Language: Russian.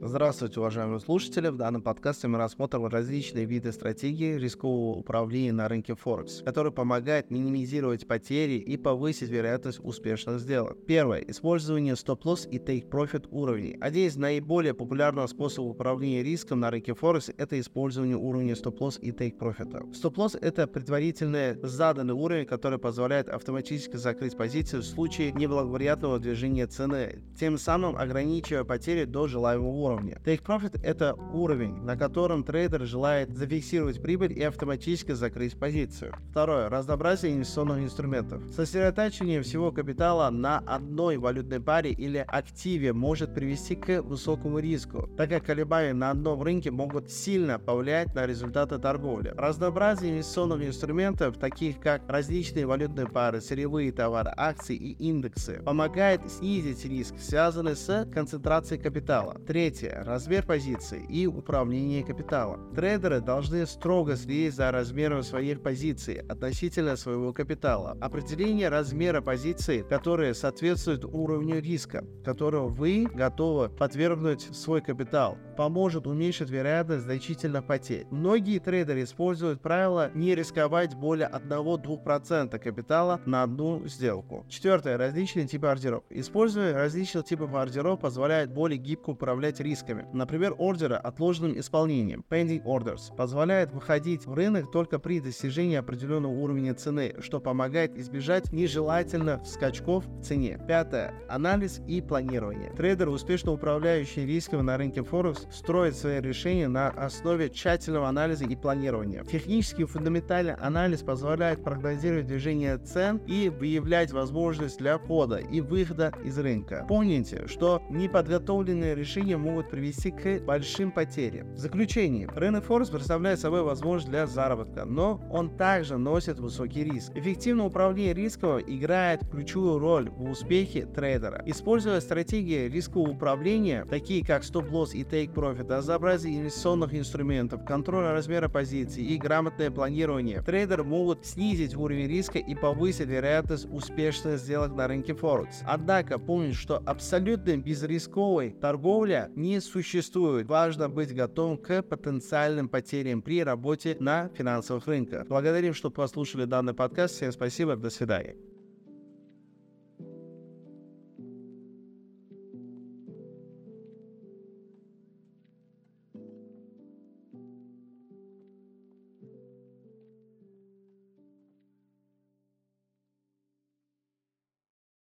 Здравствуйте, уважаемые слушатели! В данном подкасте мы рассмотрим различные виды стратегии рискового управления на рынке Форекс, которые помогают минимизировать потери и повысить вероятность успешных сделок. Первое. Использование стоп-лосс и take-profit уровней. Один из наиболее популярных способов управления риском на рынке Форекс – это использование уровня стоп-лосс и take-profit. Стоп-лосс – это предварительный заданный уровень, который позволяет автоматически закрыть позицию в случае неблагоприятного движения цены, тем самым ограничивая потери до желаемого уровне. Take Profit — это уровень, на котором трейдер желает зафиксировать прибыль и автоматически закрыть позицию. Второе. Разнообразие инвестиционных инструментов. Сосредоточение всего капитала на одной валютной паре или активе может привести к высокому риску, так как колебания на одном рынке могут сильно повлиять на результаты торговли. Разнообразие инвестиционных инструментов, таких как различные валютные пары, сырьевые товары, акции и индексы, помогает снизить риск, связанный с концентрацией капитала. Третье Третье. Размер позиции и управление капиталом. Трейдеры должны строго следить за размером своих позиций относительно своего капитала. Определение размера позиции, которое соответствует уровню риска, которого вы готовы подвергнуть свой капитал, поможет уменьшить вероятность значительных потерь. Многие трейдеры используют правило не рисковать более 1-2% капитала на одну сделку. Четвертое. Различные типы ордеров. Использование различных типов ордеров позволяет более гибко управлять рисками. Например, ордеры отложенным исполнением, pending orders, позволяет выходить в рынок только при достижении определенного уровня цены, что помогает избежать нежелательных скачков в цене. Пятое. Анализ и планирование. Трейдеры, успешно управляющие рисками на рынке Форекс, строят свои решения на основе тщательного анализа и планирования. Технический фундаментальный анализ позволяет прогнозировать движение цен и выявлять возможность для входа и выхода из рынка. Помните, что неподготовленные решения могут могут привести к большим потерям. В заключение, рынок Форекс представляет собой возможность для заработка, но он также носит высокий риск. Эффективное управление риском играет ключевую роль в успехе трейдера. Используя стратегии рискового управления, такие как стоп-лосс и take-profit, разнообразие инвестиционных инструментов, контроль размера позиций и грамотное планирование, трейдеры могут снизить уровень риска и повысить вероятность успешных сделок на рынке Форекс. Однако помните, что абсолютно безрисковой торговля не существует. Важно быть готовым к потенциальным потерям при работе на финансовых рынках. Благодарим, что послушали данный подкаст. Всем спасибо. До свидания.